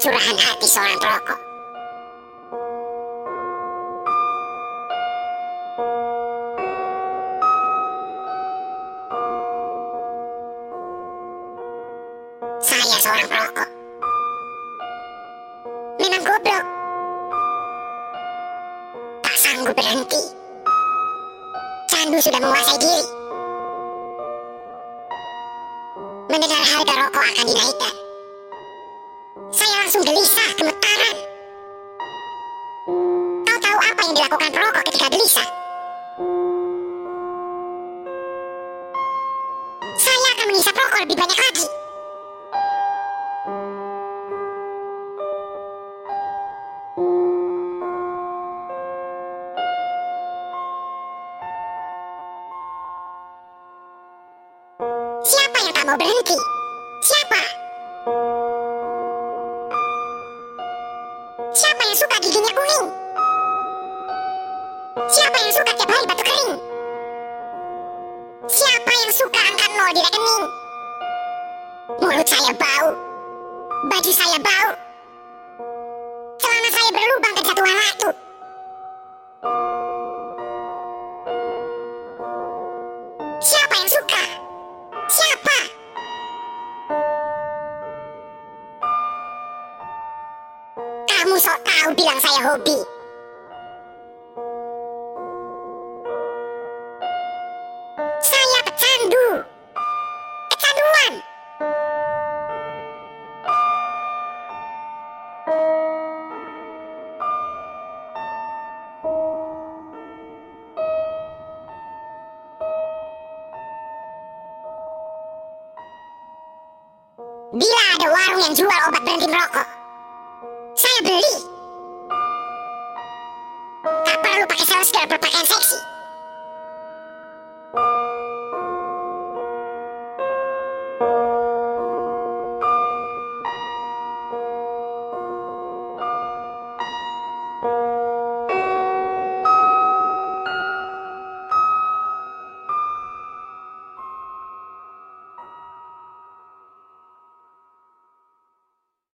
curahan hati seorang perokok. Saya seorang perokok. Memang goblok. Tak sanggup berhenti. Candu sudah menguasai diri. Mendengar harga rokok akan dinaikkan. Langsung gelisah, gemetaran. Kau tahu apa yang dilakukan perokok ketika gelisah? Saya akan menghisap rokok lebih banyak lagi. Siapa yang tak mau berhenti? Siapa yang suka giginya kuning? Siapa yang suka tiap hari batuk kering? Siapa yang suka angka nol di rekening? Mulut saya bau. Baju saya bau. Celana saya berlubang kejatuhan waktu. Kamu sok tahu bilang saya hobi. Saya pecandu. Kecanduan. Bila ada warung yang jual obat berhenti merokok, beli. Tak perlu pakai salon segala berpakaian seksi.